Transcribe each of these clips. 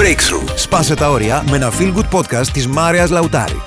Breakthrough. Σπάσε τα όρια με ένα feel good podcast της Μάριας Λαουτάρη.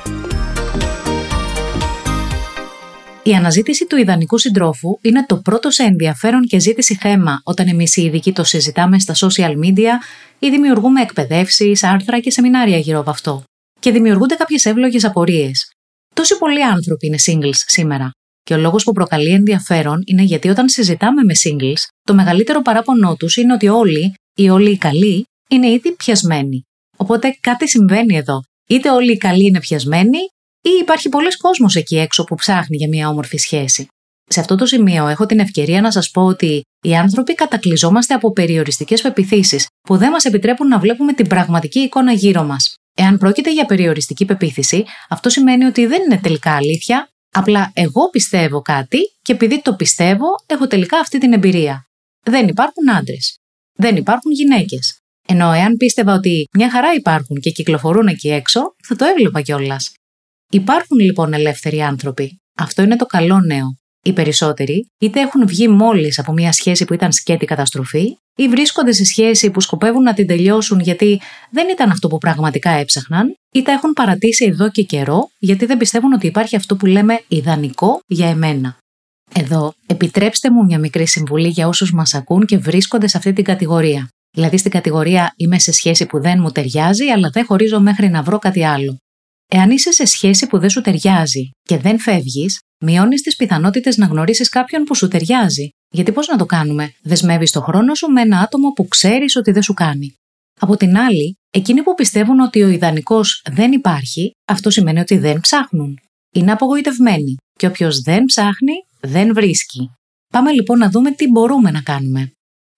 Η αναζήτηση του ιδανικού συντρόφου είναι το πρώτο σε ενδιαφέρον και ζήτηση θέμα όταν εμείς οι ειδικοί το συζητάμε στα social media ή δημιουργούμε εκπαιδεύσεις, άρθρα και σεμινάρια γύρω από αυτό. Και δημιουργούνται κάποιες εύλογες απορίες. Τόσοι πολλοί άνθρωποι είναι singles σήμερα. Και ο λόγος που προκαλεί ενδιαφέρον είναι γιατί όταν συζητάμε με singles, το μεγαλύτερο παράπονό τους είναι ότι όλοι, ή όλοι οι καλοί, είναι ήδη πιασμένοι. Οπότε κάτι συμβαίνει εδώ. Είτε όλοι οι καλοί είναι πιασμένοι, ή υπάρχει πολλοί κόσμος εκεί έξω που ψάχνει για μια όμορφη σχέση. Σε αυτό το σημείο έχω την ευκαιρία να σας πω ότι οι άνθρωποι κατακλυζόμαστε από περιοριστικές πεπιθήσεις που δεν μας επιτρέπουν να βλέπουμε την πραγματική εικόνα γύρω μας. Εάν πρόκειται για περιοριστική πεποίθηση, αυτό σημαίνει ότι δεν είναι τελικά αλήθεια, απλά εγώ πιστεύω κάτι και επειδή το πιστεύω, έχω τελικά αυτή την εμπειρία. Δεν υπάρχουν άντρες. Δεν υπάρχουν γυναίκες. Ενώ εάν πίστευα ότι μια χαρά υπάρχουν και κυκλοφορούν εκεί έξω, θα το έβλεπα κιόλας. Υπάρχουν λοιπόν ελεύθεροι άνθρωποι. Αυτό είναι το καλό νέο. Οι περισσότεροι είτε έχουν βγει μόλις από μια σχέση που ήταν σκέτη καταστροφή, ή βρίσκονται σε σχέση που σκοπεύουν να την τελειώσουν γιατί δεν ήταν αυτό που πραγματικά έψαχναν, ή τα έχουν παρατήσει εδώ και καιρό γιατί δεν πιστεύουν ότι υπάρχει αυτό που λέμε ιδανικό για εμένα. Εδώ, επιτρέψτε μου μια μικρή συμβουλή για όσους μας ακούν και βρίσκονται σε αυτή την κατηγορία. Δηλαδή στην κατηγορία είμαι σε σχέση που δεν μου ταιριάζει, αλλά δεν χωρίζω μέχρι να βρω κάτι άλλο. Εάν είσαι σε σχέση που δεν σου ταιριάζει και δεν φεύγεις, μειώνεις τις πιθανότητες να γνωρίσεις κάποιον που σου ταιριάζει. Γιατί πώς να το κάνουμε, δεσμεύεις το χρόνο σου με ένα άτομο που ξέρεις ότι δεν σου κάνει. Από την άλλη, εκείνοι που πιστεύουν ότι ο ιδανικός δεν υπάρχει, αυτό σημαίνει ότι δεν ψάχνουν. Είναι απογοητευμένοι και όποιος δεν ψάχνει, δεν βρίσκει. Πάμε λοιπόν να δούμε τι μπορούμε να κάνουμε.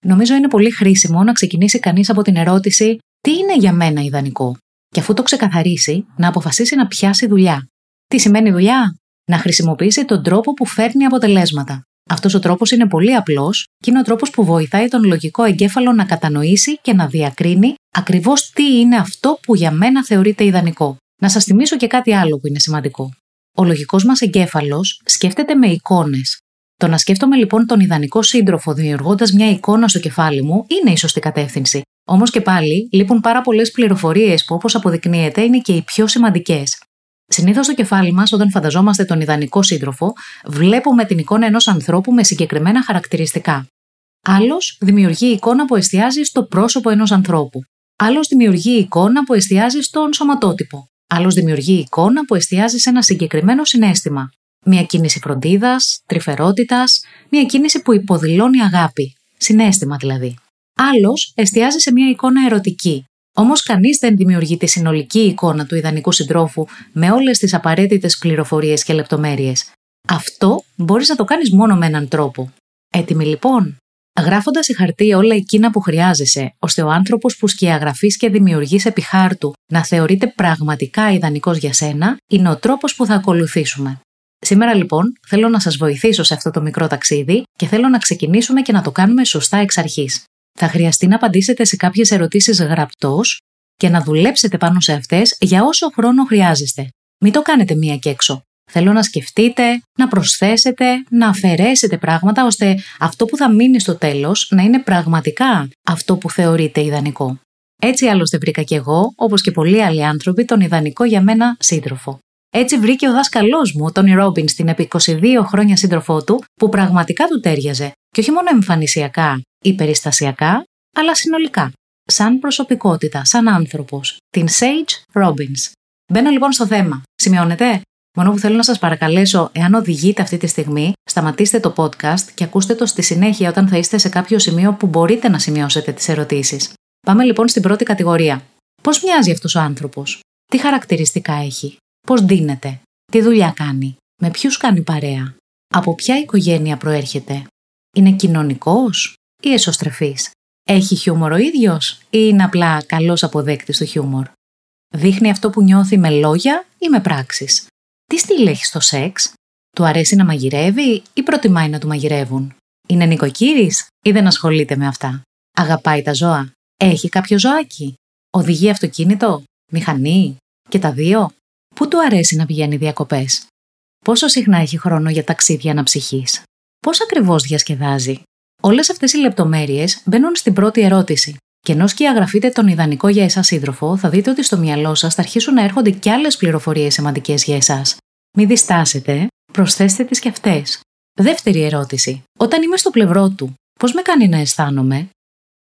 Νομίζω είναι πολύ χρήσιμο να ξεκινήσει κανείς από την ερώτηση τι είναι για μένα ιδανικό; Και αφού το ξεκαθαρίσει, να αποφασίσει να πιάσει δουλειά. Τι σημαίνει δουλειά; Να χρησιμοποιήσει τον τρόπο που φέρνει αποτελέσματα. Αυτός ο τρόπος είναι πολύ απλός και είναι ο τρόπος που βοηθάει τον λογικό εγκέφαλο να κατανοήσει και να διακρίνει ακριβώς τι είναι αυτό που για μένα θεωρείται ιδανικό. Να σας θυμίσω και κάτι άλλο που είναι σημαντικό. Ο λογικός μας εγκέφαλος σκέφτεται με εικόνες. Το να σκέφτομαι λοιπόν τον ιδανικό σύντροφο δημιουργώντας μια εικόνα στο κεφάλι μου είναι η σωστή κατεύθυνση. Όμως και πάλι λείπουν πάρα πολλές πληροφορίες που, όπως αποδεικνύεται, είναι και οι πιο σημαντικές. Συνήθως στο κεφάλι μας, όταν φανταζόμαστε τον ιδανικό σύντροφο, βλέπουμε την εικόνα ενός ανθρώπου με συγκεκριμένα χαρακτηριστικά. Άλλος δημιουργεί εικόνα που εστιάζει στο πρόσωπο ενός ανθρώπου. Άλλος δημιουργεί εικόνα που εστιάζει στον σωματότυπο. Άλλος δημιουργεί εικόνα που εστιάζει σε ένα συγκεκριμένο συνέστημα. Μια κίνηση φροντίδας, τρυφερότητας, μια κίνηση που υποδηλώνει αγάπη. Συνέστημα δηλαδή. Άλλος εστιάζει σε μια εικόνα ερωτική. Όμως κανείς δεν δημιουργεί τη συνολική εικόνα του ιδανικού συντρόφου με όλες τις απαραίτητες πληροφορίες και λεπτομέρειες. Αυτό μπορείς να το κάνεις μόνο με έναν τρόπο. Έτοιμοι λοιπόν; Γράφοντας σε χαρτί όλα εκείνα που χρειάζεσαι, ώστε ο άνθρωπος που σκιαγραφείς και δημιουργείς επί χάρτου να θεωρείται πραγματικά ιδανικός για σένα, είναι ο τρόπος που θα ακολουθήσουμε. Σήμερα λοιπόν θέλω να σας βοηθήσω σε αυτό το μικρό ταξίδι και θέλω να ξεκινήσουμε και να το κάνουμε σωστά εξ αρχής θα χρειαστεί να απαντήσετε σε κάποιες ερωτήσεις γραπτός και να δουλέψετε πάνω σε αυτές για όσο χρόνο χρειάζεστε. Μην το κάνετε μία και έξω. Θέλω να σκεφτείτε, να προσθέσετε, να αφαιρέσετε πράγματα ώστε αυτό που θα μείνει στο τέλος να είναι πραγματικά αυτό που θεωρείτε ιδανικό. Έτσι άλλωστε βρήκα και εγώ, όπως και πολλοί άλλοι άνθρωποι, τον ιδανικό για μένα σύντροφο. Έτσι βρήκε ο δάσκαλός μου, τον Ρόμπινς, στην επί 22 χρόνια σύντροφό του, που πραγματικά του τέριαζε, και όχι μόνο εμφανισιακά ή περιστασιακά, αλλά συνολικά. Σαν προσωπικότητα, σαν άνθρωπος. Την Sage Robbins. Μπαίνω λοιπόν στο θέμα. Σημειώνετε; Μόνο που θέλω να σας παρακαλέσω, εάν οδηγείτε αυτή τη στιγμή, σταματήστε το podcast και ακούστε το στη συνέχεια όταν θα είστε σε κάποιο σημείο που μπορείτε να σημειώσετε τις ερωτήσεις. Πάμε λοιπόν στην πρώτη κατηγορία. Πώς μοιάζει αυτός ο άνθρωπος, τι χαρακτηριστικά έχει, πώς δίνεται, τι δουλειά κάνει, με ποιους κάνει παρέα, από ποια οικογένεια προέρχεται, είναι κοινωνικός ή εσωστρεφής. Έχει χιούμορ ο ίδιος ή είναι απλά καλός αποδέκτης του χιούμορ. Δείχνει αυτό που νιώθει με λόγια ή με πράξεις. Τι στυλ έχει στο σεξ, του αρέσει να μαγειρεύει ή προτιμάει να του μαγειρεύουν; Είναι νοικοκύρης ή δεν ασχολείται με αυτά; Αγαπάει τα ζώα; Έχει κάποιο ζωάκι; Οδηγεί αυτοκίνητο, μηχανή και τα δύο; Πού του αρέσει να πηγαίνει διακοπές; Πόσο συχνά έχει χρόνο για ταξίδια αναψυχής; Πώς ακριβώς διασκεδάζει; Όλες αυτές οι λεπτομέρειες μπαίνουν στην πρώτη ερώτηση. Και ενώ σκιαγραφείτε τον ιδανικό για εσάς σύντροφο, θα δείτε ότι στο μυαλό σας θα αρχίσουν να έρχονται κι άλλες πληροφορίες σημαντικές για εσάς. Μην διστάσετε, προσθέστε τις και αυτές. Δεύτερη ερώτηση. Όταν είμαι στο πλευρό του, πώς με κάνει να αισθάνομαι;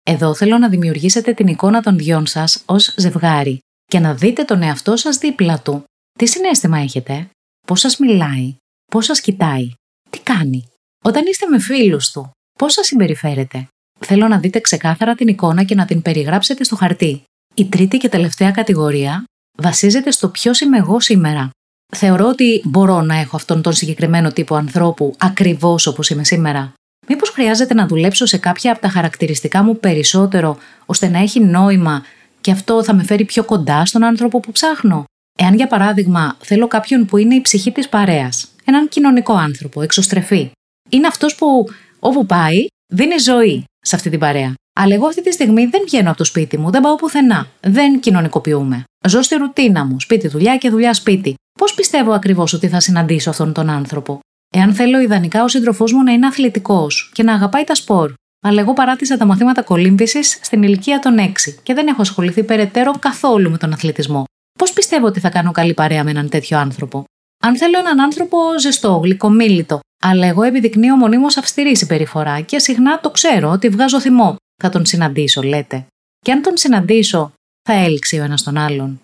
Εδώ θέλω να δημιουργήσετε την εικόνα των δυο σας ως ζευγάρι και να δείτε τον εαυτό σας δίπλα του. Τι συνέστημα έχετε, πώς σας μιλάει, πώς σας κοιτάει, τι κάνει; Όταν είστε με φίλους του, πώς σας συμπεριφέρετε; Θέλω να δείτε ξεκάθαρα την εικόνα και να την περιγράψετε στο χαρτί. Η τρίτη και τελευταία κατηγορία βασίζεται στο ποιος είμαι εγώ σήμερα. Θεωρώ ότι μπορώ να έχω αυτόν τον συγκεκριμένο τύπο ανθρώπου ακριβώς όπως είμαι σήμερα. Μήπως χρειάζεται να δουλέψω σε κάποια από τα χαρακτηριστικά μου περισσότερο, ώστε να έχει νόημα και αυτό θα με φέρει πιο κοντά στον άνθρωπο που ψάχνω; Εάν για παράδειγμα θέλω κάποιον που είναι η ψυχή της παρέας, έναν κοινωνικό άνθρωπο, εξωστρεφή, είναι αυτός που όπου πάει δίνει ζωή σε αυτή την παρέα. Αλλά εγώ αυτή τη στιγμή δεν βγαίνω από το σπίτι μου, δεν πάω πουθενά. Δεν κοινωνικοποιούμε. Ζω στη ρουτίνα μου, σπίτι δουλειά και δουλειά σπίτι. Πώς πιστεύω ακριβώς ότι θα συναντήσω αυτόν τον άνθρωπο; Εάν θέλω ιδανικά ο σύντροφός μου να είναι αθλητικός και να αγαπάει τα σπορ. Αλλά εγώ παράτησα τα μαθήματα κολύμβησης στην ηλικία των 6 και δεν έχω ασχοληθεί περαιτέρω καθόλου με τον αθλητισμό. Πώς πιστεύω ότι θα κάνω καλή παρέα με έναν τέτοιο άνθρωπο; Αν θέλω έναν άνθρωπο ζεστό, γλυκομίλητο, αλλά εγώ επιδεικνύω μονίμως αυστηρή συμπεριφορά και συχνά το ξέρω ότι βγάζω θυμό. Θα τον συναντήσω, λέτε. Και αν τον συναντήσω, θα έλξει ο ένας τον άλλον.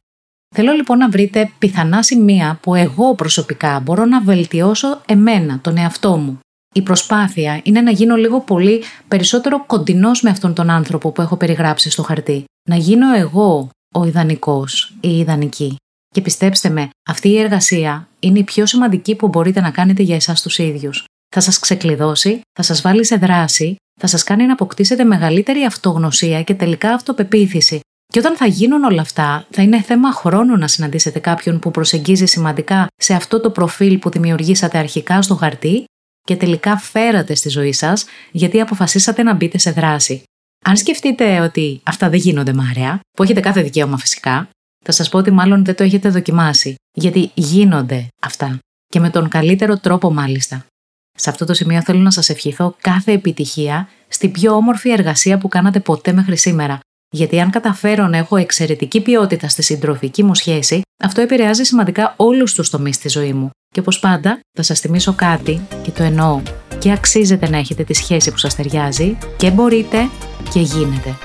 Θέλω λοιπόν να βρείτε πιθανά σημεία που εγώ προσωπικά μπορώ να βελτιώσω εμένα, τον εαυτό μου. Η προσπάθεια είναι να γίνω λίγο πολύ περισσότερο κοντινός με αυτόν τον άνθρωπο που έχω περιγράψει στο χαρτί. Να γίνω εγώ ο ιδανικός ή η ιδανική. Και πιστέψτε με, αυτή η εργασία είναι η πιο σημαντική που μπορείτε να κάνετε για εσάς τους ίδιους. Θα σας ξεκλειδώσει, θα σας βάλει σε δράση, θα σας κάνει να αποκτήσετε μεγαλύτερη αυτογνωσία και τελικά αυτοπεποίθηση. Και όταν θα γίνουν όλα αυτά, θα είναι θέμα χρόνου να συναντήσετε κάποιον που προσεγγίζει σημαντικά σε αυτό το προφίλ που δημιουργήσατε αρχικά στο χαρτί και τελικά φέρατε στη ζωή σας γιατί αποφασίσατε να μπείτε σε δράση. Αν σκεφτείτε ότι αυτά δεν γίνονται Μάρια, που έχετε κάθε δικαίωμα φυσικά, θα σας πω ότι μάλλον δεν το έχετε δοκιμάσει, γιατί γίνονται αυτά. Και με τον καλύτερο τρόπο μάλιστα. Σε αυτό το σημείο θέλω να σας ευχηθώ κάθε επιτυχία στην πιο όμορφη εργασία που κάνατε ποτέ μέχρι σήμερα. Γιατί αν καταφέρω να έχω εξαιρετική ποιότητα στη συντροφική μου σχέση, αυτό επηρεάζει σημαντικά όλους τους τομείς στη ζωή μου. Και όπως πάντα, θα σας θυμίσω κάτι και το εννοώ. Και αξίζετε να έχετε τη σχέση που σας ταιριάζει και μπορείτε και γίνεται.